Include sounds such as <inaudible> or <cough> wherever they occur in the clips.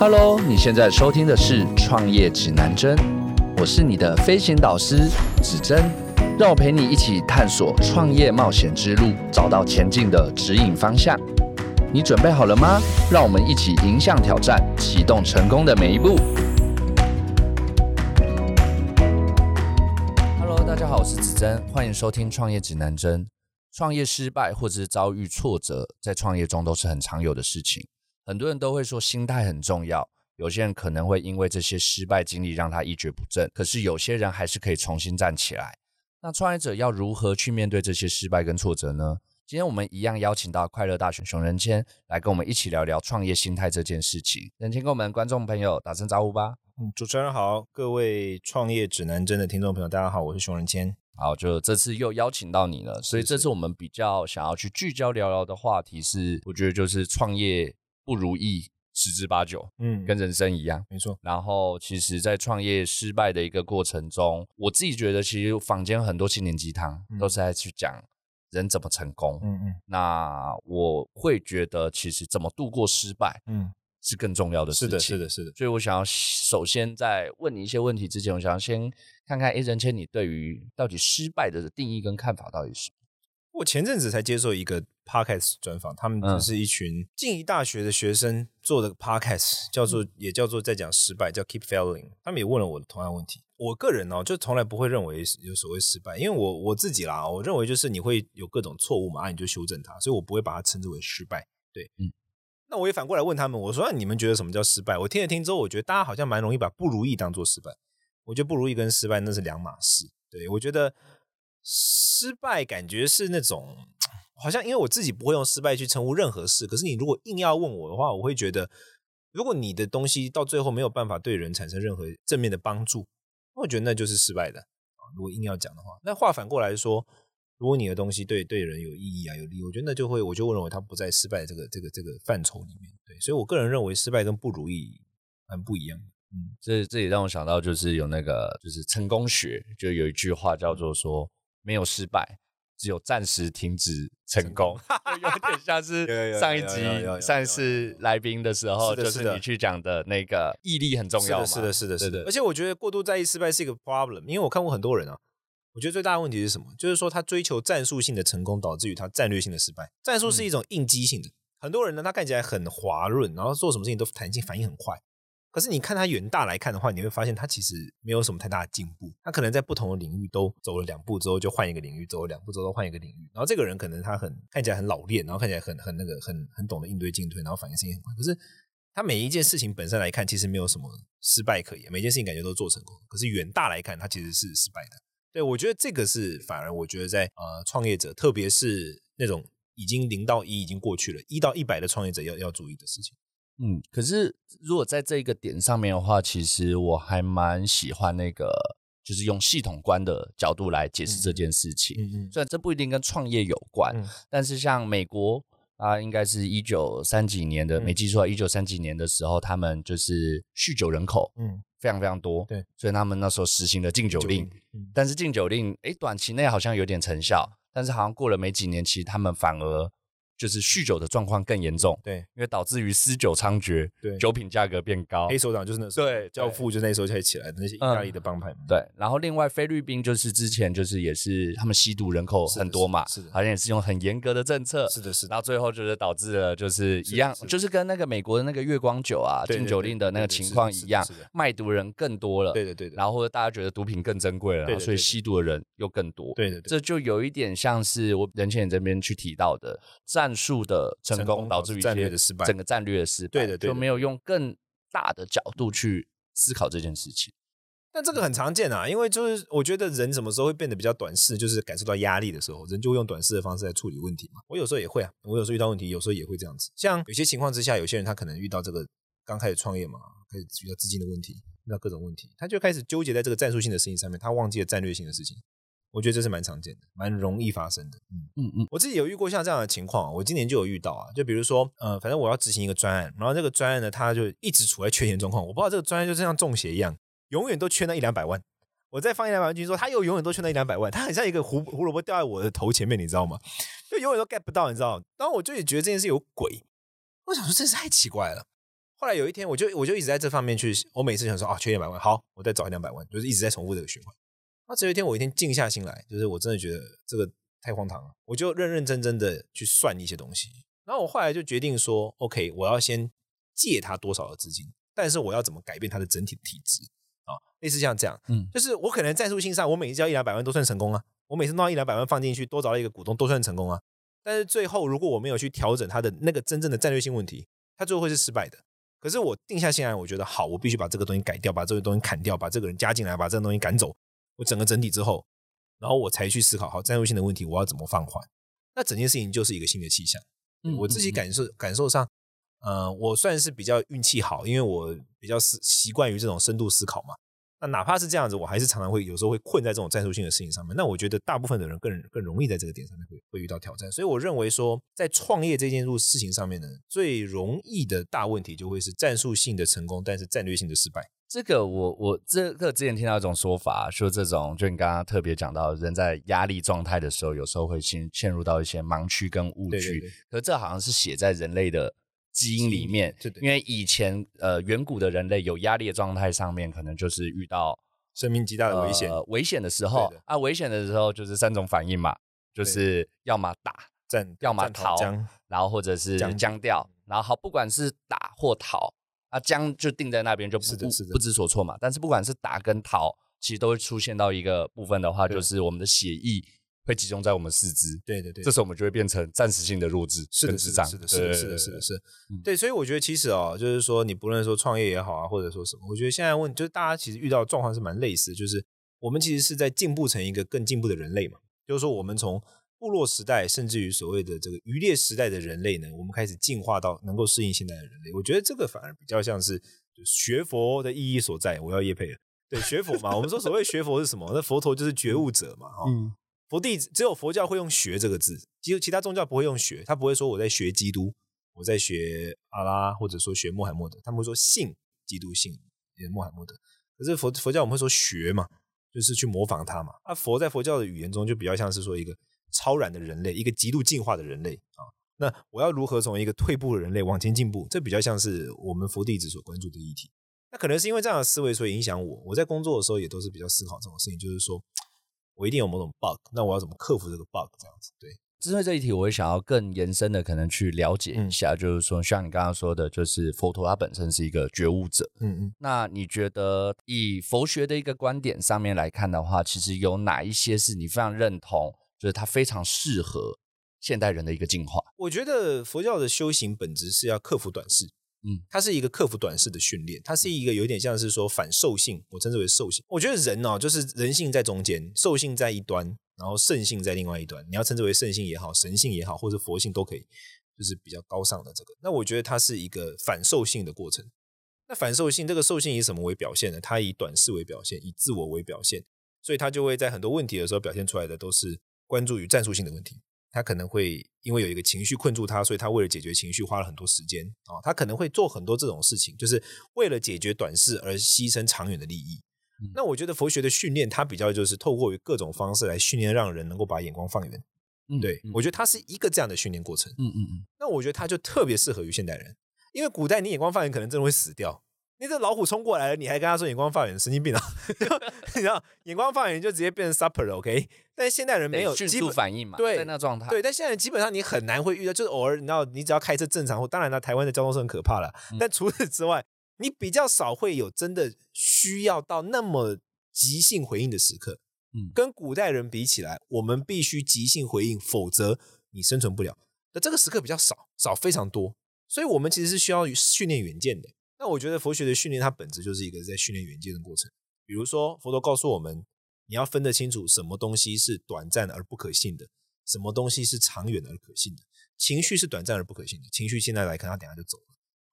Hello，你现在收听的是《创业指南针》，我是你的飞行导师指针，让我陪你一起探索创业冒险之路，找到前进的指引方向。你准备好了吗？让我们一起迎向挑战，启动成功的每一步。Hello，大家好，我是子珍，欢迎收听《创业指南针》。创业失败或者是遭遇挫折，在创业中都是很常有的事情。很多人都会说心态很重要，有些人可能会因为这些失败经历让他一蹶不振，可是有些人还是可以重新站起来。那创业者要如何去面对这些失败跟挫折呢？今天我们一样邀请到快乐大学熊仁谦来跟我们一起聊聊创业心态这件事情。仁谦跟我们观众朋友打声招呼吧。嗯，主持人好，各位创业指南针的听众朋友，大家好，我是熊仁谦。好，就这次又邀请到你了，所以这次我们比较想要去聚焦聊聊的话题是，我觉得就是创业不如意十之八九，嗯，跟人生一样，没错。然后其实，在创业失败的一个过程中，我自己觉得，其实坊间很多心灵鸡汤都是在去讲人怎么成功，嗯嗯。那我会觉得，其实怎么度过失败，嗯。是更重要的事情，是的，是的，是的。所以我想要首先在问你一些问题之前，我想要先看看 A 人谦，你对于到底失败的定义跟看法到底是？我前阵子才接受一个 podcast 专访，他们就是一群静宜大学的学生做的 podcast，叫做也叫做在讲失败，叫 Keep Failing。他们也问了我同样问题。我个人呢，就从来不会认为有所谓失败，因为我我自己啦，我认为就是你会有各种错误嘛，啊，你就修正它，所以我不会把它称之为失败。对，嗯。那我也反过来问他们，我说：“那你们觉得什么叫失败？”我听了听之后，我觉得大家好像蛮容易把不如意当做失败。我觉得不如意跟失败那是两码事。对我觉得失败感觉是那种好像，因为我自己不会用失败去称呼任何事。可是你如果硬要问我的话，我会觉得，如果你的东西到最后没有办法对人产生任何正面的帮助，我觉得那就是失败的啊。如果硬要讲的话，那话反过来说。如果你的东西对对人有意义啊有利，我觉得那就会我就认为它不在失败这个这个这个范畴里面。对，所以我个人认为失败跟不如意很不一样。嗯，这这也让我想到就是有那个就是成功学，就有一句话叫做说没有失败，只有暂时停止成功，<laughs> 有点像是上一集上一次来宾的时候，就是你去讲的那个毅力很重要。是的，是的，是的，是的。而且我觉得过度在意失败是一个 problem，因为我看过很多人啊。我觉得最大的问题是什么？就是说他追求战术性的成功，导致于他战略性的失败。战术是一种应激性的，很多人呢，他看起来很滑润，然后做什么事情都弹性反应很快。可是你看他远大来看的话，你会发现他其实没有什么太大的进步。他可能在不同的领域都走了两步之后，就换一个领域；走了两步之后，换一个领域。然后这个人可能他很看起来很老练，然后看起来很很那个很很懂得应对进退，然后反应性也很快。可是他每一件事情本身来看，其实没有什么失败可言。每件事情感觉都做成功，可是远大来看，他其实是失败的。对，我觉得这个是反而，我觉得在呃创业者，特别是那种已经零到一已经过去了，一到一百的创业者要要注意的事情。嗯，可是如果在这个点上面的话，其实我还蛮喜欢那个，就是用系统观的角度来解释这件事情。嗯嗯，虽然这不一定跟创业有关，但是像美国啊，应该是一九三几年的，没记错，一九三几年的时候，他们就是酗酒人口，嗯。非常非常多，对，所以他们那时候实行了禁酒令，但是禁酒令，哎，短期内好像有点成效，但是好像过了没几年，其实他们反而。就是酗酒的状况更严重，对，因为导致于私酒猖獗，对，酒品价格变高。黑手党就是那时候，对，教父就那时候才起来的那些意大利的帮派，对。然后另外菲律宾就是之前就是也是他们吸毒人口很多嘛，是的，好像也是用很严格的政策，是的，是。然后最后就是导致了就是一样，就是跟那个美国的那个月光酒啊禁酒令的那个情况一样，卖毒人更多了，对对对。然后或者大家觉得毒品更珍贵了，所以吸毒的人又更多，对对。这就有一点像是我任谦这边去提到的战术的。成功导致于战略的失败，整个战略的失败，对的，就没有用更大的角度去思考这件事情。但这个很常见啊，因为就是我觉得人什么时候会变得比较短视，就是感受到压力的时候，人就会用短视的方式来处理问题嘛。我有时候也会啊，我有时候遇到问题，有时候也会这样子。像有些情况之下，有些人他可能遇到这个刚开始创业嘛，开始遇到资金的问题，遇到各种问题，他就开始纠结在这个战术性的事情上面，他忘记了战略性的事情。我觉得这是蛮常见的，蛮容易发生的。嗯嗯嗯，我自己有遇过像这样的情况，我今年就有遇到啊。就比如说，呃，反正我要执行一个专案，然后这个专案呢，它就一直处在缺钱状况。我不知道这个专案就是像中邪一样，永远都缺那一两百万。我再放一两百万进去，说他又永远都缺那一两百万，他很像一个胡胡萝卜掉在我的头前面，你知道吗？就永远都 get 不到，你知道？然后我就也觉得这件事有鬼。我想说，真是太奇怪了。后来有一天，我就我就一直在这方面去，我每次想说啊，缺一两百万，好，我再找一两百万，就是一直在重复这个循环。那只有一天，我一天静下心来，就是我真的觉得这个太荒唐了，我就认认真真的去算一些东西。然后我后来就决定说，OK，我要先借他多少的资金，但是我要怎么改变他的整体体质啊？类似像这样，嗯，就是我可能战术性上，我每次交一两百万都算成功啊，我每次弄到一两百万放进去，多找到一个股东都算成功啊。但是最后，如果我没有去调整他的那个真正的战略性问题，他最后会是失败的。可是我定下心来，我觉得好，我必须把这个东西改掉，把这个东西砍掉，把这个人加进来，把这个东西赶走。我整个整体之后，然后我才去思考，好战术性的问题我要怎么放缓。那整件事情就是一个新的气象。我自己感受感受上，呃，我算是比较运气好，因为我比较是习惯于这种深度思考嘛。那哪怕是这样子，我还是常常会有时候会困在这种战术性的事情上面。那我觉得大部分的人更更容易在这个点上面会会遇到挑战。所以我认为说，在创业这件入事情上面呢，最容易的大问题就会是战术性的成功，但是战略性的失败。这个我我这个之前听到一种说法，说这种就你刚刚特别讲到，人在压力状态的时候，有时候会陷陷入到一些盲区跟误区。可这好像是写在人类的。基因里面，因为以前呃远古的人类有压力的状态上面，可能就是遇到生命极大的危险，危险的时候啊，危险的时候就是三种反应嘛，就是要么打，战，要么逃，然后或者是僵掉，然后不管是打或逃，啊僵就定在那边就不不知所措嘛。但是不管是打跟逃，其实都会出现到一个部分的话，就是我们的血液。会集中在我们四肢，对对对，这时候我们就会变成暂时性的弱智，是的，是的，是的，是的，是的，是的，是。对，所以我觉得其实哦，就是说你不论说创业也好啊，或者说什么，我觉得现在问就是大家其实遇到状况是蛮类似，就是我们其实是在进步成一个更进步的人类嘛。就是说我们从部落时代，甚至于所谓的这个渔猎时代的人类呢，我们开始进化到能够适应现代的人类。我觉得这个反而比较像是学佛的意义所在。我要叶佩了，对，学佛嘛，我们说所谓学佛是什么？那佛陀就是觉悟者嘛，哈。佛弟子只有佛教会用“学”这个字，其实其他宗教不会用“学”，他不会说我在学基督，我在学阿拉，或者说学穆罕默德，他们会说信基督，信穆罕默德。可是佛佛教我们会说学嘛，就是去模仿他嘛。啊，佛在佛教的语言中就比较像是说一个超然的人类，一个极度进化的人类啊。那我要如何从一个退步的人类往前进步？这比较像是我们佛弟子所关注的议题。那可能是因为这样的思维，所以影响我。我在工作的时候也都是比较思考这种事情，就是说。我一定有某种 bug，那我要怎么克服这个 bug？这样子，对。针对这一题，我会想要更延伸的，可能去了解一下，就是说，像你刚刚说的，就是佛陀他本身是一个觉悟者，嗯嗯。那你觉得以佛学的一个观点上面来看的话，其实有哪一些是你非常认同，就是它非常适合现代人的一个进化？我觉得佛教的修行本质是要克服短视。嗯，它是一个克服短视的训练，它是一个有点像是说反兽性，我称之为兽性。我觉得人哦，就是人性在中间，兽性在一端，然后圣性在另外一端。你要称之为圣性也好，神性也好，或者佛性都可以，就是比较高尚的这个。那我觉得它是一个反兽性的过程。那反兽性这个兽性以什么为表现呢？它以短视为表现，以自我为表现，所以它就会在很多问题的时候表现出来的都是关注于战术性的问题。他可能会因为有一个情绪困住他，所以他为了解决情绪花了很多时间啊。他可能会做很多这种事情，就是为了解决短视而牺牲长远的利益。那我觉得佛学的训练，它比较就是透过于各种方式来训练，让人能够把眼光放远。对我觉得它是一个这样的训练过程。嗯嗯嗯。那我觉得它就特别适合于现代人，因为古代你眼光放远，可能真的会死掉。那这老虎冲过来了，你还跟他说眼光放远，神经病啊！<laughs> 你知道，眼光放远就直接变成 supper 了，OK？但是现代人没有迅速反应嘛？对，在那状态。对，但现在基本上你很难会遇到，就是偶尔，你知道，你只要开车正常，或当然了，台湾的交通是很可怕了。<laughs> 但除此之外，你比较少会有真的需要到那么即兴回应的时刻。嗯，跟古代人比起来，我们必须即兴回应，否则你生存不了。那这个时刻比较少，少非常多。所以我们其实是需要训练远见的。那我觉得佛学的训练，它本质就是一个在训练远见的过程。比如说，佛陀告诉我们，你要分得清楚什么东西是短暂而不可信的，什么东西是长远而可信的。情绪是短暂而不可信的，情绪现在来看，它等下就走了。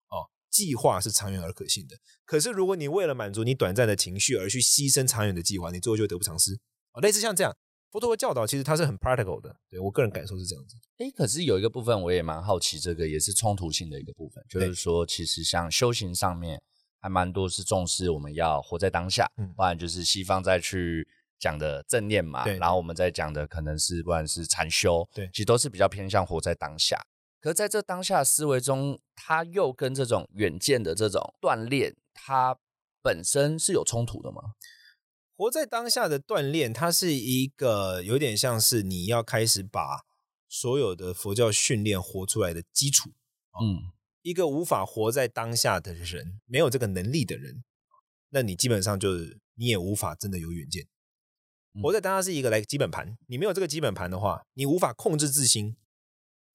哦，计划是长远而可信的。可是，如果你为了满足你短暂的情绪而去牺牲长远的计划，你最后就得不偿失。类似像这样。佛陀的教导其实它是很 practical 的，对我个人感受是这样子。哎，可是有一个部分我也蛮好奇，这个也是冲突性的一个部分，就是说，其实像修行上面还蛮多是重视我们要活在当下，不然就是西方再去讲的正念嘛，然后我们在讲的可能是不管是禅修，对，其实都是比较偏向活在当下。可在这当下思维中，它又跟这种远见的这种锻炼，它本身是有冲突的吗？活在当下的锻炼，它是一个有点像是你要开始把所有的佛教训练活出来的基础。嗯，一个无法活在当下的人，没有这个能力的人，那你基本上就是你也无法真的有远见。活在当下是一个来基本盘，你没有这个基本盘的话，你无法控制自心。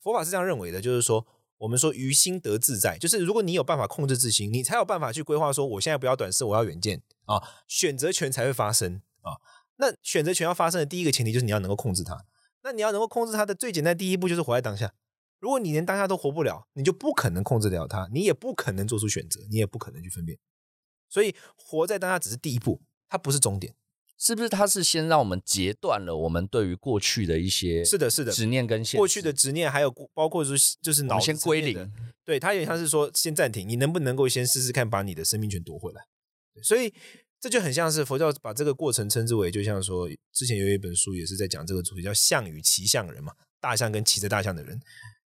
佛法是这样认为的，就是说，我们说于心得自在，就是如果你有办法控制自心，你才有办法去规划说，我现在不要短视，我要远见啊，选择权才会发生啊。那选择权要发生的第一个前提就是你要能够控制它。那你要能够控制它的最简单第一步就是活在当下。如果你连当下都活不了，你就不可能控制了它，你也不可能做出选择，你也不可能去分辨。所以，活在当下只是第一步，它不是终点。是不是它是先让我们截断了我们对于过去的一些是的，是的执念跟过去的执念，还有包括说就是脑先归零，对它有点像是说先暂停，你能不能够先试试看把你的生命权夺回来？所以这就很像是佛教把这个过程称之为，就像说之前有一本书也是在讲这个主题，叫象与骑象人嘛，大象跟骑着大象的人，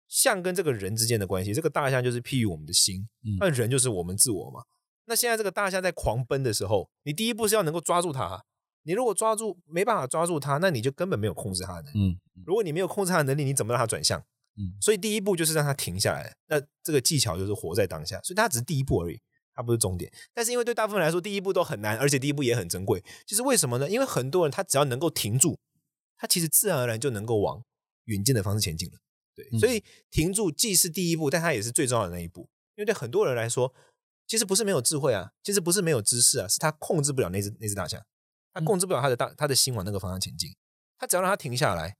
象跟这个人之间的关系，这个大象就是譬喻我们的心，那人就是我们自我嘛。那现在这个大象在狂奔的时候，你第一步是要能够抓住它。你如果抓住没办法抓住它，那你就根本没有控制它的能力。嗯，如果你没有控制它的能力，你怎么让它转向？嗯，所以第一步就是让它停下来。那这个技巧就是活在当下，所以它只是第一步而已，它不是终点。但是因为对大部分人来说，第一步都很难，而且第一步也很珍贵。就是为什么呢？因为很多人他只要能够停住，他其实自然而然就能够往远近的方式前进了。对，所以停住既是第一步，但它也是最重要的那一步。因为对很多人来说，其实不是没有智慧啊，其实不是没有知识啊，是他控制不了那只那只大象。他控制不了他的大他的心往那个方向前进，他只要让他停下来，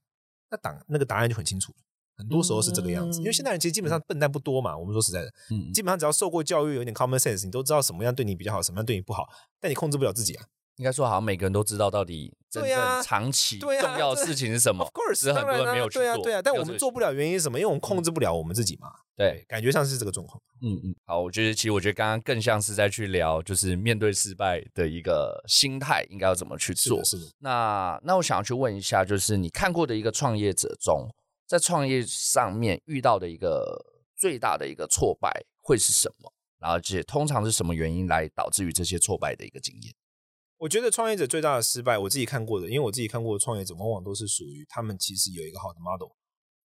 那答那个答案就很清楚了。很多时候是这个样子，因为现代人其实基本上笨蛋不多嘛。我们说实在的，嗯，基本上只要受过教育，有点 common sense，你都知道什么样对你比较好，什么样对你不好，但你控制不了自己啊。应该说，好像每个人都知道到底真正长期重要的事情是什么。Of course，只是很多人没有去做。对啊，对啊，但我们做不了原因是什么？因为我们控制不了我们自己嘛。对，感觉上是这个状况。嗯嗯。好，我觉得其实我觉得刚刚更像是在去聊，就是面对失败的一个心态应该要怎么去做。是的。那那我想要去问一下，就是你看过的一个创业者中，在创业上面遇到的一个最大的一个挫败会是什么？然后，且通常是什么原因来导致于这些挫败的一个经验？我觉得创业者最大的失败，我自己看过的，因为我自己看过的创业者，往往都是属于他们其实有一个好的 model，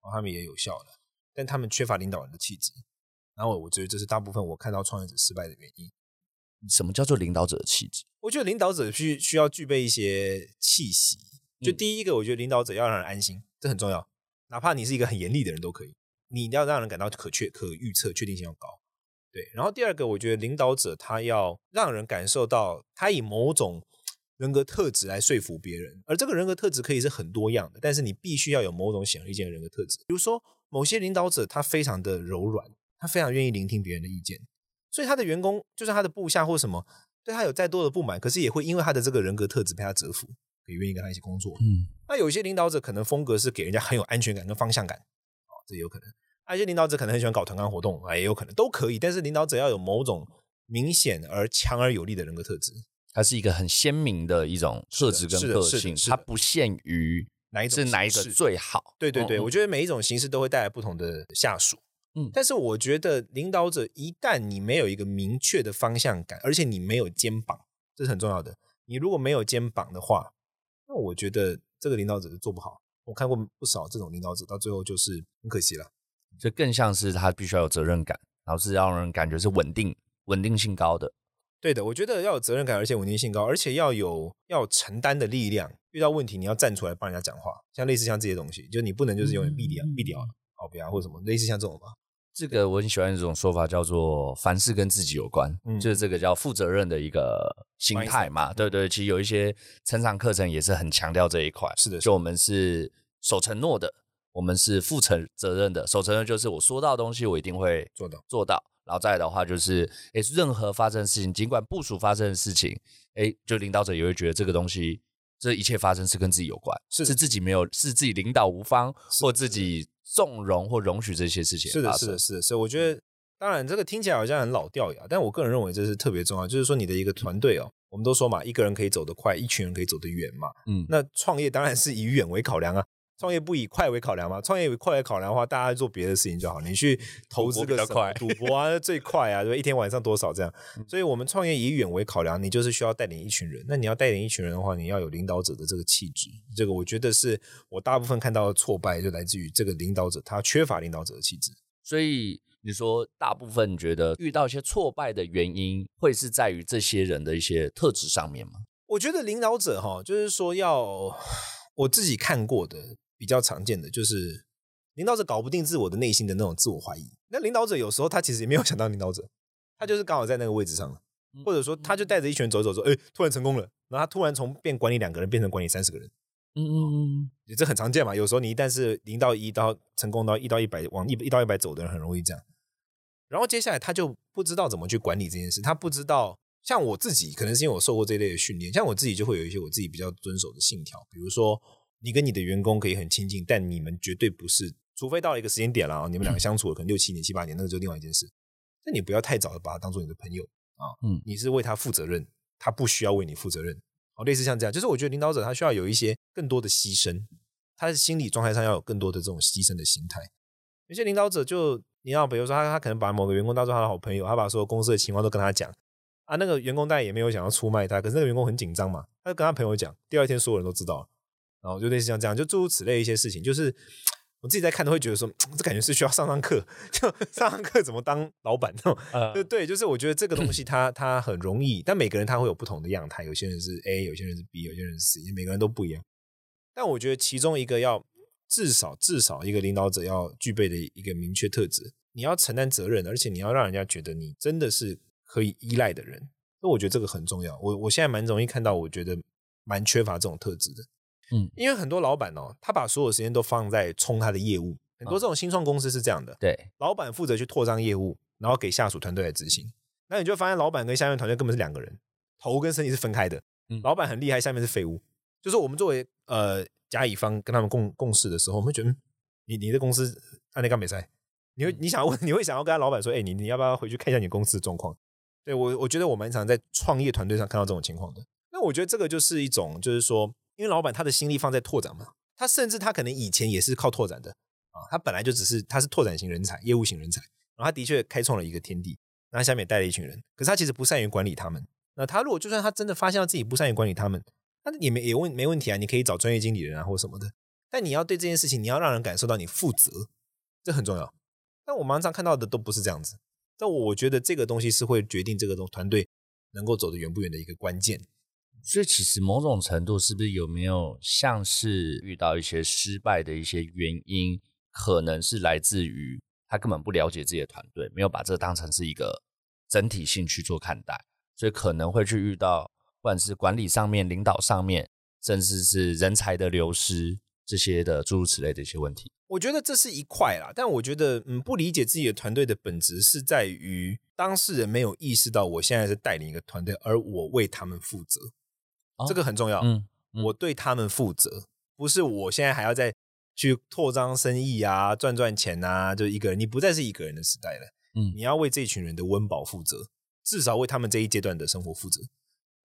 然后他们也有效的，但他们缺乏领导人的气质。然后我觉得这是大部分我看到创业者失败的原因。什么叫做领导者的气质？我觉得领导者需需要具备一些气息。就第一个，我觉得领导者要让人安心，这很重要。哪怕你是一个很严厉的人都可以，你要让人感到可确、可预测、确定性要高。对，然后第二个，我觉得领导者他要让人感受到他以某种人格特质来说服别人，而这个人格特质可以是很多样的，但是你必须要有某种显而易见的人格特质。比如说，某些领导者他非常的柔软，他非常愿意聆听别人的意见，所以他的员工就算他的部下或什么对他有再多的不满，可是也会因为他的这个人格特质被他折服，也愿意跟他一起工作。嗯，那有些领导者可能风格是给人家很有安全感跟方向感，哦，这有可能。有些领导者可能很喜欢搞团干活动，啊，也有可能都可以。但是领导者要有某种明显而强而有力的人格特质，它是一个很鲜明的一种特质跟个性，它不限于哪一种是哪一个最好。对对对，我觉得每一种形式都会带来不同的下属。嗯，但是我觉得领导者一旦你没有一个明确的方向感，而且你没有肩膀，这是很重要的。你如果没有肩膀的话，那我觉得这个领导者是做不好。我看过不少这种领导者，到最后就是很可惜了。这更像是他必须要有责任感，然后是让人感觉是稳定、稳定性高的。对的，我觉得要有责任感，而且稳定性高，而且要有要承担的力量。遇到问题你要站出来帮人家讲话，像类似像这些东西，就你不能就是永远闭掉、闭掉、好不要或者什么，类似像这种吧。这个我很喜欢这种说法，叫做凡事跟自己有关，就是这个叫负责任的一个心态嘛。对对，其实有一些成长课程也是很强调这一块。是的，就我们是守承诺的。我们是负承责任的，守承诺就是我说到东西，我一定会做到做到。然后再来的话，就是诶，任何发生的事情，尽管部署发生的事情，诶，就领导者也会觉得这个东西，这一切发生是跟自己有关，是是自己没有，是自己领导无方，或自己纵容或容许这些事情。是的，是的，是的，是。我觉得，当然这个听起来好像很老掉牙，但我个人认为这是特别重要。就是说，你的一个团队哦，我们都说嘛，一个人可以走得快，一群人可以走得远嘛。嗯，那创业当然是以远为考量啊。创业不以快为考量吗？创业以快为考量的话，大家做别的事情就好。你去投资个什么赌博啊，最快啊，对吧？一天晚上多少这样？所以我们创业以远为考量，你就是需要带领一群人。那你要带领一群人的话，你要有领导者的这个气质。这个我觉得是我大部分看到的挫败，就来自于这个领导者他缺乏领导者的气质。所以你说，大部分觉得遇到一些挫败的原因，会是在于这些人的一些特质上面吗？我觉得领导者哈，就是说要我自己看过的。比较常见的就是领导者搞不定自我的内心的那种自我怀疑。那领导者有时候他其实也没有想到领导者，他就是刚好在那个位置上了，或者说他就带着一群人走走走，哎，突然成功了，然后他突然从变管理两个人变成管理三十个人。嗯嗯嗯，这很常见嘛。有时候你一旦是零到一到成功到一到一百往一一到一百走的人，很容易这样。然后接下来他就不知道怎么去管理这件事，他不知道。像我自己，可能是因为我受过这类的训练，像我自己就会有一些我自己比较遵守的信条，比如说。你跟你的员工可以很亲近，但你们绝对不是，除非到了一个时间点了啊，你们两个相处了可能六七年、七八年，那个就另外一件事。但你不要太早的把他当做你的朋友啊，嗯，你是为他负责任，他不需要为你负责任。好，类似像这样，就是我觉得领导者他需要有一些更多的牺牲，他的心理状态上要有更多的这种牺牲的心态。有些领导者就你要，比如说他他可能把某个员工当做他的好朋友，他把所有公司的情况都跟他讲啊，那个员工当然也没有想要出卖他，可是那个员工很紧张嘛，他就跟他朋友讲，第二天所有人都知道了。然后就类似像这样，就诸如此类一些事情，就是我自己在看都会觉得说，这感觉是需要上上课，<laughs> 就 <laughs> 上上课怎么当老板那种。就对，就是我觉得这个东西 <clears throat> 它它很容易，但每个人他会有不同的样态，有些人是 A，有些人是 B，有些人是 C，每个人都不一样。但我觉得其中一个要至少至少一个领导者要具备的一个明确特质，你要承担责任，而且你要让人家觉得你真的是可以依赖的人。那我觉得这个很重要。我我现在蛮容易看到，我觉得蛮缺乏这种特质的。嗯，因为很多老板哦，他把所有时间都放在冲他的业务。很多这种新创公司是这样的，对，老板负责去拓张业务，然后给下属团队来执行。那你就发现，老板跟下面团队根本是两个人，头跟身体是分开的。嗯，老板很厉害，下面是废物。就是我们作为呃甲乙方跟他们共共事的时候，我们觉得你你的公司按那干美赛，你会你想问，你会想要跟他老板说，哎，你你要不要回去看一下你公司的状况？对我我觉得我蛮常在创业团队上看到这种情况的。那我觉得这个就是一种，就是说。因为老板他的心力放在拓展嘛，他甚至他可能以前也是靠拓展的啊，他本来就只是他是拓展型人才、业务型人才，然后他的确开创了一个天地，那下面带了一群人，可是他其实不善于管理他们。那他如果就算他真的发现到自己不善于管理他们，那也没也问没问题啊，你可以找专业经理人啊或什么的。但你要对这件事情，你要让人感受到你负责，这很重要。但我常常看到的都不是这样子，但我觉得这个东西是会决定这个东团队能够走得远不远的一个关键。所以其实某种程度是不是有没有像是遇到一些失败的一些原因，可能是来自于他根本不了解自己的团队，没有把这当成是一个整体性去做看待，所以可能会去遇到不管是管理上面、领导上面，甚至是人才的流失这些的诸如此类的一些问题。我觉得这是一块啦，但我觉得嗯，不理解自己的团队的本质是在于当事人没有意识到我现在是带领一个团队，而我为他们负责。这个很重要，嗯，我对他们负责，不是我现在还要再去扩张生意啊，赚赚钱啊，就一个人，你不再是一个人的时代了，嗯，你要为这群人的温饱负责，至少为他们这一阶段的生活负责。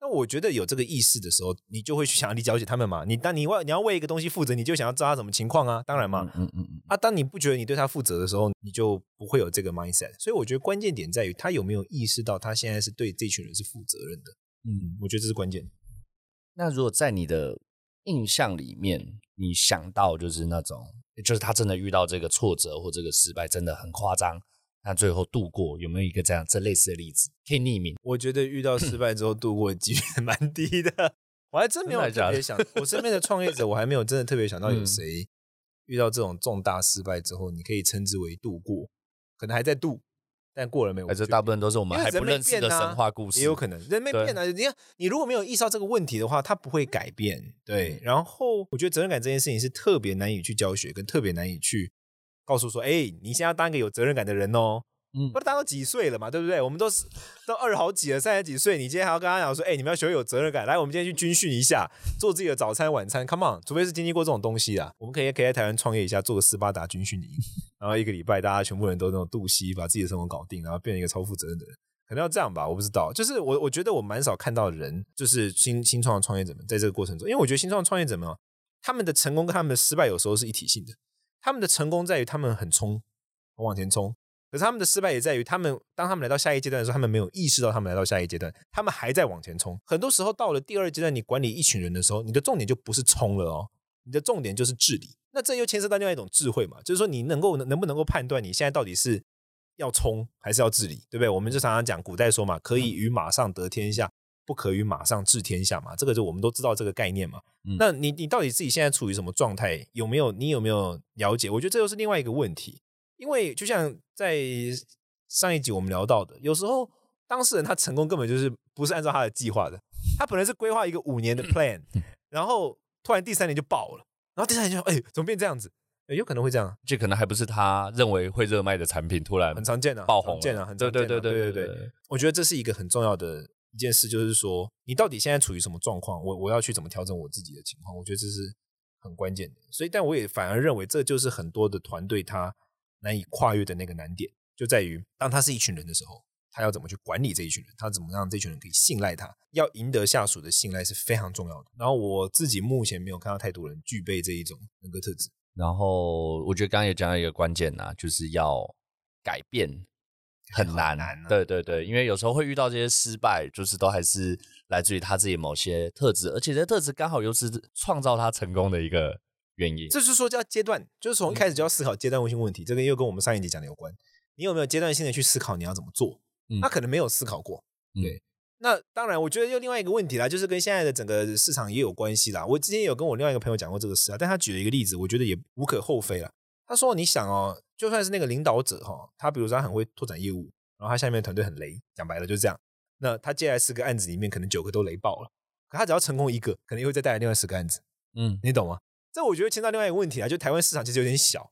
那我觉得有这个意识的时候，你就会去想要去了解他们嘛。你当你为你要为一个东西负责，你就想要知道他什么情况啊，当然嘛，嗯嗯嗯。啊，当你不觉得你对他负责的时候，你就不会有这个 mindset。所以我觉得关键点在于他有没有意识到他现在是对这群人是负责任的。嗯，我觉得这是关键。那如果在你的印象里面，你想到就是那种，就是他真的遇到这个挫折或这个失败，真的很夸张，那最后度过，有没有一个这样这类似的例子可以匿名？我觉得遇到失败之后度过的几率蛮低的，我还真没有特别想，我身边的创业者，我还没有真的特别想到有谁遇到这种重大失败之后，你可以称之为度过，可能还在度。但过了没有？这大部分都是我们还不认识的神话故事，也有可能人没变啊。你看，你如果没有意识到这个问题的话，它不会改变。对，然后我觉得责任感这件事情是特别难以去教学，跟特别难以去告诉说，哎，你现在要当一个有责任感的人哦。嗯，不是当到几岁了嘛，对不对？我们都是都二十好几了，三十几岁，你今天还要跟他讲说，哎，你们要学会有责任感。来，我们今天去军训一下，做自己的早餐晚餐。Come on，除非是经历过这种东西啊，我们可以可以在台湾创业一下，做个斯巴达军训营，然后一个礼拜大家全部人都那种渡溪，把自己的生活搞定，然后变成一个超负责任的人。可能要这样吧，我不知道。就是我我觉得我蛮少看到人，就是新新创的创业者们在这个过程中，因为我觉得新创创业者们他们的成功跟他们的失败有时候是一体性的。他们的成功在于他们很冲，往前冲；可是他们的失败也在于他们当他们来到下一阶段的时候，他们没有意识到他们来到下一阶段，他们还在往前冲。很多时候到了第二阶段，你管理一群人的时候，你的重点就不是冲了哦，你的重点就是治理。那这又牵涉到另外一种智慧嘛，就是说你能够能不能够判断你现在到底是要冲还是要治理，对不对？我们就常常讲古代说嘛，可以与马上得天下。不可与马上治天下嘛？这个就我们都知道这个概念嘛。那你你到底自己现在处于什么状态？有没有你有没有了解？我觉得这又是另外一个问题。因为就像在上一集我们聊到的，有时候当事人他成功根本就是不是按照他的计划的。他本来是规划一个五年的 plan，然后突然第三年就爆了，然后第三年就哎怎么变这样子？有可能会这样，这可能还不是他认为会热卖的产品，突然很常见啊，爆红，见啊，很常见。对对对对对，我觉得这是一个很重要的。一件事就是说，你到底现在处于什么状况？我我要去怎么调整我自己的情况？我觉得这是很关键的。所以，但我也反而认为，这就是很多的团队他难以跨越的那个难点，就在于当他是一群人的时候，他要怎么去管理这一群人？他怎么让这群人可以信赖他？要赢得下属的信赖是非常重要的。然后，我自己目前没有看到太多人具备这一种人格特质。然后，我觉得刚刚也讲到一个关键呐，就是要改变。<laughs> 很难难，对对对，因为有时候会遇到这些失败，就是都还是来自于他自己某些特质，而且这特质刚好又是创造他成功的一个原因。这就是说叫阶段，就是从一开始就要思考阶段性问题。这个又跟我们上一集讲的有关。你有没有阶段性的去思考你要怎么做？他可能没有思考过。对，那当然，我觉得又另外一个问题啦，就是跟现在的整个市场也有关系啦。我之前有跟我另外一个朋友讲过这个事啊，但他举了一个例子，我觉得也无可厚非了。他说：“你想哦，就算是那个领导者哈，他比如说他很会拓展业务，然后他下面的团队很雷，讲白了就是这样。那他接下来十个案子里面，可能九个都雷爆了。可他只要成功一个，可能又会再带来另外十个案子。嗯，你懂吗？这我觉得牵到另外一个问题啊，就台湾市场其实有点小，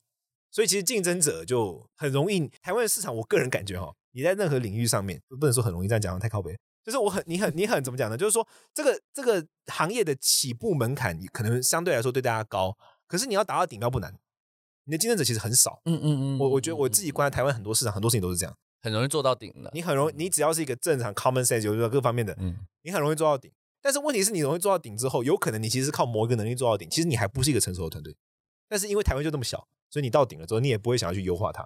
所以其实竞争者就很容易。台湾的市场，我个人感觉哈，你在任何领域上面，不能说很容易这样讲，太靠北。就是我很你很你很怎么讲呢？就是说这个这个行业的起步门槛可能相对来说对大家高，可是你要达到顶标不难。”你的竞争者其实很少，嗯嗯嗯，我我觉得我自己观察台湾很多市场，很多事情都是这样，很容易做到顶的。你很容易，你只要是一个正常 common sense，有各方面的，嗯，你很容易做到顶。但是问题是你容易做到顶之后，有可能你其实是靠某一个能力做到顶，其实你还不是一个成熟的团队。但是因为台湾就这么小，所以你到顶了之后，你也不会想要去优化它。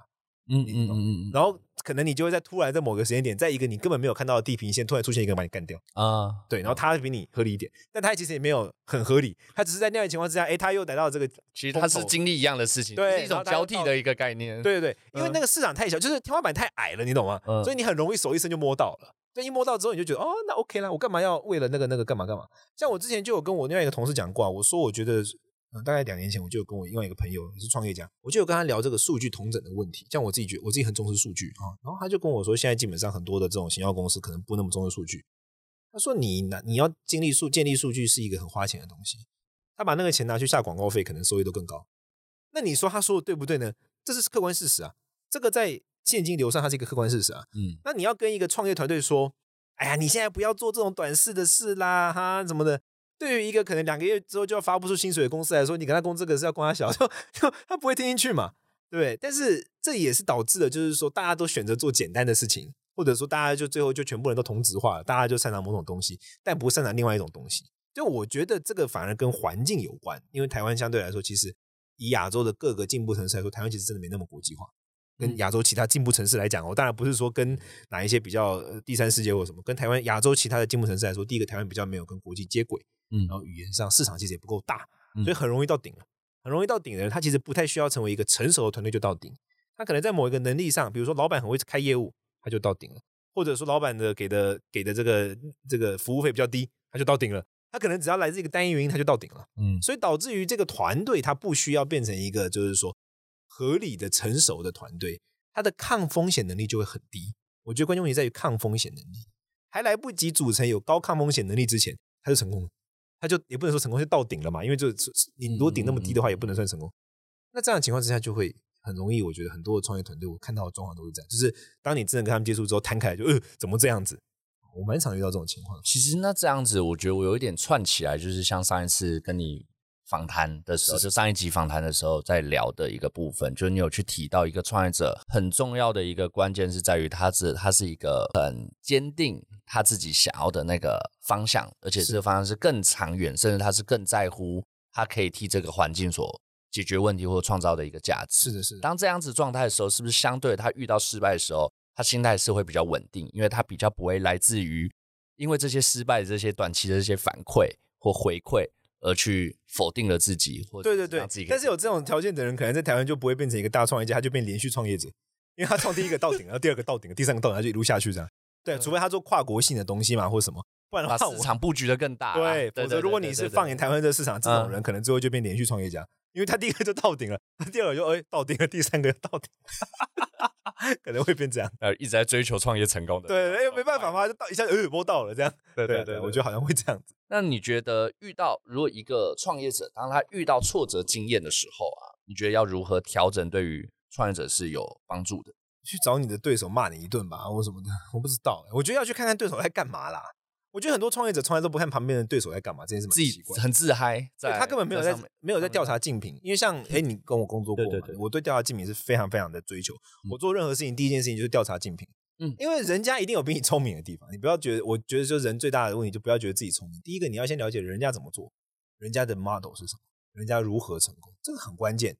嗯嗯嗯嗯，然后可能你就会在突然在某个时间点，在一个你根本没有看到的地平线，突然出现一个人把你干掉啊。对，然后他比你合理一点，但他其实也没有很合理，他只是在那样的情况之下，哎，他又来到这个，其实他是经历一样的事情，对，一种交替的一个概念。对对对，因为那个市场太小，就是天花板太矮了，你懂吗？所以你很容易手一伸就摸到了。所以一摸到之后，你就觉得哦，那 OK 啦，我干嘛要为了那个那个干嘛干嘛？像我之前就有跟我另外一个同事讲过，我说我觉得。嗯，大概两年前我就跟我另外一个朋友也是创业家，我就有跟他聊这个数据同整的问题。像我自己觉，我自己很重视数据啊。然后他就跟我说，现在基本上很多的这种行销公司可能不那么重视数据。他说你拿你要建立数建立数据是一个很花钱的东西，他把那个钱拿去下广告费，可能收益都更高。那你说他说的对不对呢？这是客观事实啊，这个在现金流上它是一个客观事实啊。嗯，那你要跟一个创业团队说，哎呀，你现在不要做这种短视的事啦，哈，怎么的？对于一个可能两个月之后就要发不出薪水的公司来说，你跟他供这个是要供他小，就 <laughs> 就他不会听进去嘛，对不对？但是这也是导致了，就是说大家都选择做简单的事情，或者说大家就最后就全部人都同质化了，大家就擅长某种东西，但不擅长另外一种东西。就我觉得这个反而跟环境有关，因为台湾相对来说，其实以亚洲的各个进步城市来说，台湾其实真的没那么国际化。跟亚洲其他进步城市来讲，我当然不是说跟哪一些比较第三世界或什么，跟台湾亚洲其他的进步城市来说，第一个台湾比较没有跟国际接轨。嗯，然后语言上市场其实也不够大，所以很容易到顶了。很容易到顶的人，他其实不太需要成为一个成熟的团队就到顶。他可能在某一个能力上，比如说老板很会开业务，他就到顶了；或者说老板的给的给的这个这个服务费比较低，他就到顶了。他可能只要来自一个单一原因，他就到顶了。嗯，所以导致于这个团队，他不需要变成一个就是说合理的成熟的团队，他的抗风险能力就会很低。我觉得关键问题在于抗风险能力，还来不及组成有高抗风险能力之前，他就成功了。他就也不能说成功就到顶了嘛，因为就是你如果顶那么低的话，也不能算成功。那这样的情况之下，就会很容易。我觉得很多的创业团队，我看到的状况都是这样，就是当你真的跟他们接触之后，摊开来就呃，怎么这样子？我蛮常遇到这种情况。其实那这样子，我觉得我有一点串起来，就是像上一次跟你。访谈的时候，就上一集访谈的时候在聊的一个部分，就是你有去提到一个创业者很重要的一个关键是在于他是他是一个很坚定他自己想要的那个方向，而且这个方向是更长远，甚至他是更在乎他可以替这个环境所解决问题或创造的一个价值。是的，是的。当这样子状态的时候，是不是相对他遇到失败的时候，他心态是会比较稳定，因为他比较不会来自于因为这些失败、这些短期的这些反馈或回馈而去否定了自己，或对对对。但是有这种条件的人，可能在台湾就不会变成一个大创业家，他就变连续创业者，因为他创第一个到顶，然后第二个到顶，第三个到顶，他就一路下去这样。对，除非他做跨国性的东西嘛，或者什么，不然的话市场布局的更大。对，否则如果你是放眼台湾这个市场，这种人可能最后就变连续创业家。因为他第一个就到顶了，第二个就哎到顶了，第三个到顶，<laughs> 可能会变这样。呃，一直在追求创业成功的。对，哎，没办法嘛，就到一下子摸到了这样。对对对，我觉得好像会这样子。那你觉得遇到如果一个创业者，当他遇到挫折经验的时候啊，你觉得要如何调整，对于创业者是有帮助的？去找你的对手骂你一顿吧，或什么的，我不知道。我觉得要去看看对手在干嘛啦。我觉得很多创业者从来都不看旁边的对手在干嘛，这件事自己很自嗨，他根本没有在没有在调查竞品。因为像 <laughs> 哎，你跟我工作过嘛？我对调查竞品是非常非常的追求。我做任何事情，第一件事情就是调查竞品。嗯，因为人家一定有比你聪明的地方。你不要觉得，我觉得就人最大的问题，就不要觉得自己聪明。第一个，你要先了解人家怎么做，人家的 model 是什么，人家如何成功，这个很关键。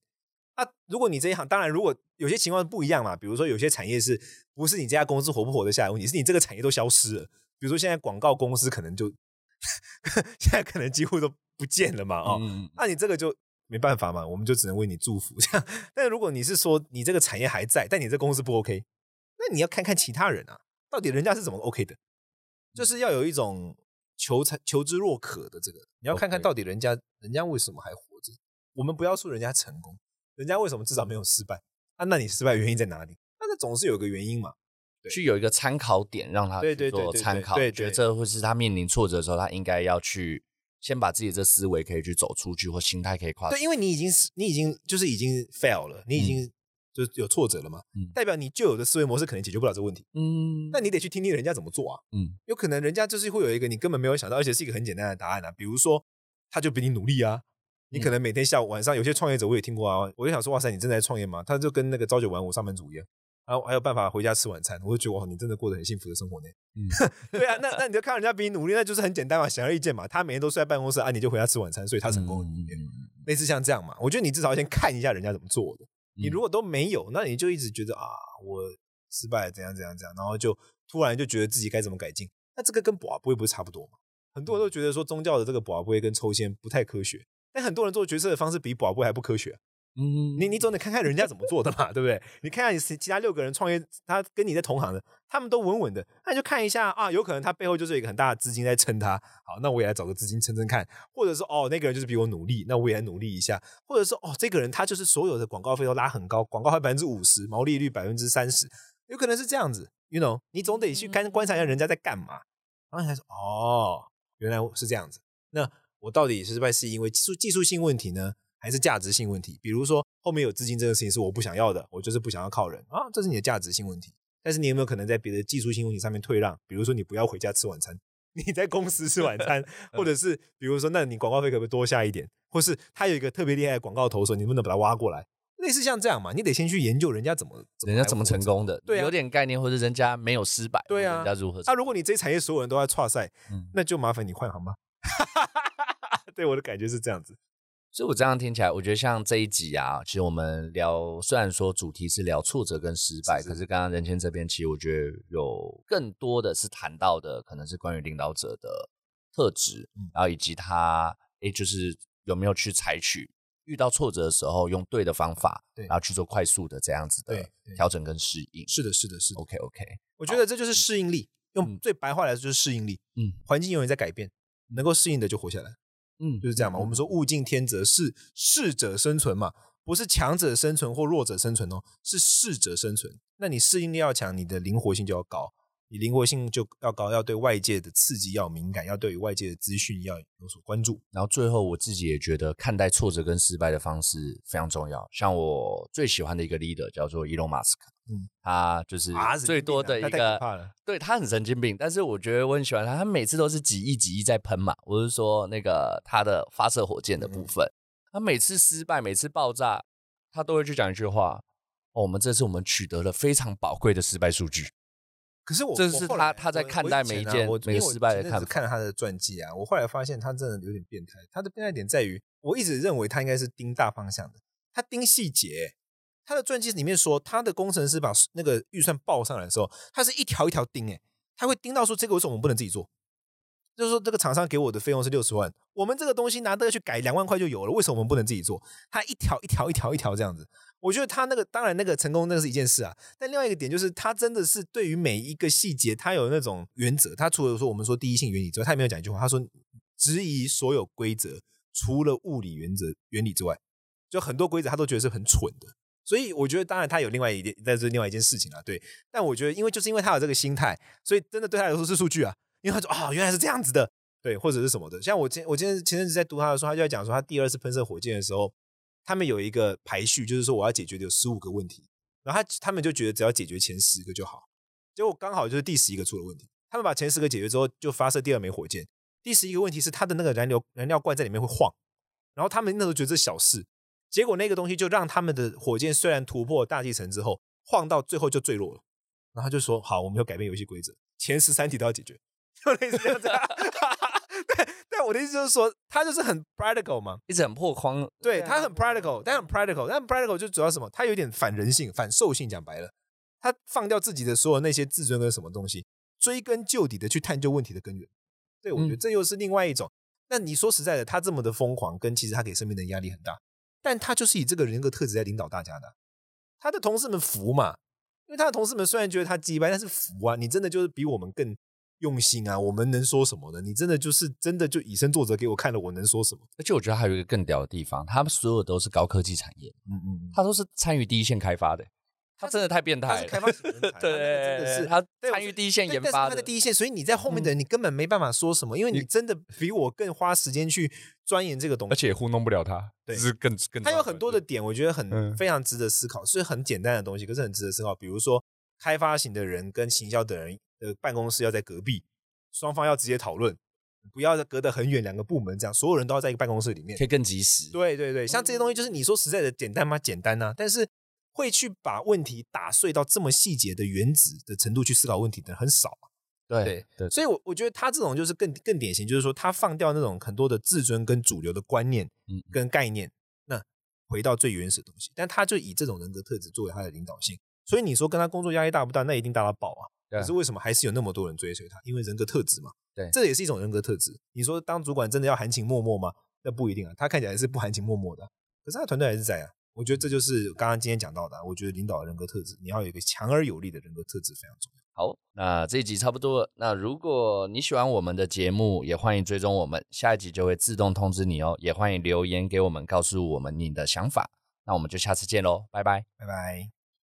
啊，如果你这一行，当然如果有些情况不一样嘛，比如说有些产业是不是你这家公司活不活得下来问题，是你这个产业都消失了。比如说现在广告公司可能就 <laughs> 现在可能几乎都不见了嘛，哦，那你这个就没办法嘛，我们就只能为你祝福 <laughs> 这样。但如果你是说你这个产业还在，但你这公司不 OK，那你要看看其他人啊，到底人家是怎么 OK 的，就是要有一种求才求之若渴的这个，你要看看到底人家人家为什么还活着。我们不要说人家成功，人家为什么至少没有失败啊？那你失败原因在哪里？那总是有个原因嘛。去有一个参考点，让他去做参考，觉得这会是他面临挫折的时候，他应该要去先把自己这思维可以去走出去，或心态可以跨。对，因为你已经是你已经就是已经 fail 了，你已经就是有挫折了嘛，代表你旧有的思维模式可能解决不了这个问题。嗯，那你得去听听人家怎么做啊。嗯，有可能人家就是会有一个你根本没有想到，而且是一个很简单的答案啊。比如说，他就比你努力啊。你可能每天下午晚上有些创业者我也听过啊，我就想说，哇塞，你正在创业吗？他就跟那个朝九晚五上班族一样。然后还有办法回家吃晚餐，我就觉得哇，你真的过得很幸福的生活呢。嗯，<laughs> 对啊，那那你就看人家比你努力，那就是很简单嘛，显而易见嘛。他每天都睡在办公室，啊，你就回家吃晚餐，所以他成功了。类似像这样嘛，我觉得你至少要先看一下人家怎么做的。你如果都没有，那你就一直觉得啊，我失败怎样怎样怎样，然后就突然就觉得自己该怎么改进。那这个跟卜不会不是差不多吗？很多人都觉得说宗教的这个卜不会跟抽签不太科学，但很多人做决策的方式比卜不会还不科学。嗯，你你总得看看人家怎么做的嘛，对不对？你看看你其他六个人创业，他跟你在同行的，他们都稳稳的，那你就看一下啊，有可能他背后就是一个很大的资金在撑他。好，那我也来找个资金撑撑看，或者说哦，那个人就是比我努力，那我也来努力一下，或者说哦，这个人他就是所有的广告费都拉很高，广告费百分之五十，毛利率百分之三十，有可能是这样子，you know，你总得去看观察一下人家在干嘛，然后你才说哦，原来是这样子，那我到底是不是因为技术技术性问题呢？还是价值性问题，比如说后面有资金这个事情是我不想要的，我就是不想要靠人啊，这是你的价值性问题。但是你有没有可能在别的技术性问题上面退让？比如说你不要回家吃晚餐，你在公司吃晚餐，<laughs> 或者是比如说，那你广告费可不可以多下一点？或是他有一个特别厉害的广告投手，你能不能把他挖过来？类似像这样嘛，你得先去研究人家怎么，人家怎么成功的，对，有点概念，或者人家没有失败，对啊，人家如何？啊，如果你这些产业所有人都在跨赛，那就麻烦你换行吧。<laughs> 对，我的感觉是这样子。所以我这样听起来，我觉得像这一集啊，其实我们聊，虽然说主题是聊挫折跟失败，可是刚刚任谦这边，其实我觉得有更多的是谈到的，可能是关于领导者的特质，然后以及他，诶，就是有没有去采取遇到挫折的时候用对的方法，然后去做快速的这样子的调整跟适应。是的，是的，是的。OK OK，我觉得这就是适应力，用最白话来说就是适应力。嗯，环境永远在改变，能够适应的就活下来。嗯，就是这样嘛。我们说物竞天择，是适者生存嘛，不是强者生存或弱者生存哦，是适者生存。那你适应力要强，你的灵活性就要高，你灵活性就要高，要对外界的刺激要敏感，要对外界的资讯要有所关注。然后最后我自己也觉得，看待挫折跟失败的方式非常重要。像我最喜欢的一个 leader 叫做 Elon Musk。嗯，他就是最多的一个，对他很神经病，但是我觉得我很喜欢他，他每次都是几亿几亿在喷嘛。我是说那个他的发射火箭的部分，他每次失败，每次爆炸，他都会去讲一句话：哦，我们这次我们取得了非常宝贵的失败数据。可是我这是他他在看待每一件每个失败的看法。看了他的传记啊，我后来发现他真的有点变态。他的变态点在于，我一直认为他应该是盯大方向的，他盯细节。他的传记里面说，他的工程师把那个预算报上来的时候，他是一条一条盯，哎，他会盯到说这个为什么我们不能自己做？就是说这个厂商给我的费用是六十万，我们这个东西拿这个去改两万块就有了，为什么我们不能自己做？他一条一条一条一条这样子。我觉得他那个当然那个成功那是一件事啊，但另外一个点就是他真的是对于每一个细节，他有那种原则。他除了说我们说第一性原理之外，他也没有讲一句话，他说质疑所有规则，除了物理原则原理之外，就很多规则他都觉得是很蠢的。所以我觉得当然他有另外一点，但是另外一件事情啊，对。但我觉得因为就是因为他有这个心态，所以真的对他来说是数据啊，因为他说啊原来是这样子的，对，或者是什么的。像我今我今天前阵子在读他的时候，他就在讲说他第二次喷射火箭的时候。他们有一个排序，就是说我要解决的有十五个问题，然后他他们就觉得只要解决前十个就好，结果刚好就是第十一个出了问题。他们把前十个解决之后，就发射第二枚火箭。第十一个问题是他的那个燃料燃料罐在里面会晃，然后他们那时候觉得这小事，结果那个东西就让他们的火箭虽然突破大气层之后，晃到最后就坠落了。然后他就说：“好，我们要改变游戏规则，前十三题都要解决。”就类似这样子。<laughs> 对。但我的意思就是说，他就是很 practical 嘛，一直很破框。对他很 practical，但很 practical，但 practical 就主要什么？他有点反人性、反兽性。讲白了，他放掉自己的所有那些自尊跟什么东西，追根究底的去探究问题的根源。对我觉得这又是另外一种。那你说实在的，他这么的疯狂，跟其实他给身边的压力很大，但他就是以这个人格特质在领导大家的。他的同事们服嘛，因为他的同事们虽然觉得他鸡掰，但是服啊，你真的就是比我们更。用心啊，我们能说什么呢？你真的就是真的就以身作则给我看了，我能说什么？而且我觉得还有一个更屌的地方，他们所有都是高科技产业，嗯嗯，他都是参与第一线开发的，他真的太变态了。开发型人才，<laughs> 对，真的是他参与第一线研发的，他在第一线，所以你在后面的人，你根本没办法说什么，因为你真的比我更花时间去钻研这个东西，而且糊弄不了他，对，是更更。他有很多的点，我觉得很非常值得思考，是很简单的东西，可是很值得思考。比如说，开发型的人跟行销的人。的办公室要在隔壁，双方要直接讨论，不要隔得很远，两个部门这样，所有人都要在一个办公室里面，可以更及时。对对对，像这些东西，就是你说实在的简单吗？简单啊，但是会去把问题打碎到这么细节的原子的程度去思考问题的很少对对，所以，我我觉得他这种就是更更典型，就是说他放掉那种很多的自尊跟主流的观念，嗯，跟概念，那回到最原始的东西。但他就以这种人格特质作为他的领导性，所以你说跟他工作压力大不大？那一定大到爆啊！可是为什么还是有那么多人追随他？因为人格特质嘛。对，这也是一种人格特质。你说当主管真的要含情脉脉吗？那不一定啊。他看起来是不含情脉脉的，可是他团队还是在啊。我觉得这就是刚刚今天讲到的。我觉得领导人格特质，你要有一个强而有力的人格特质非常重要。好，那这一集差不多了。那如果你喜欢我们的节目，也欢迎追踪我们，下一集就会自动通知你哦。也欢迎留言给我们，告诉我们你的想法。那我们就下次见喽，拜拜，拜拜。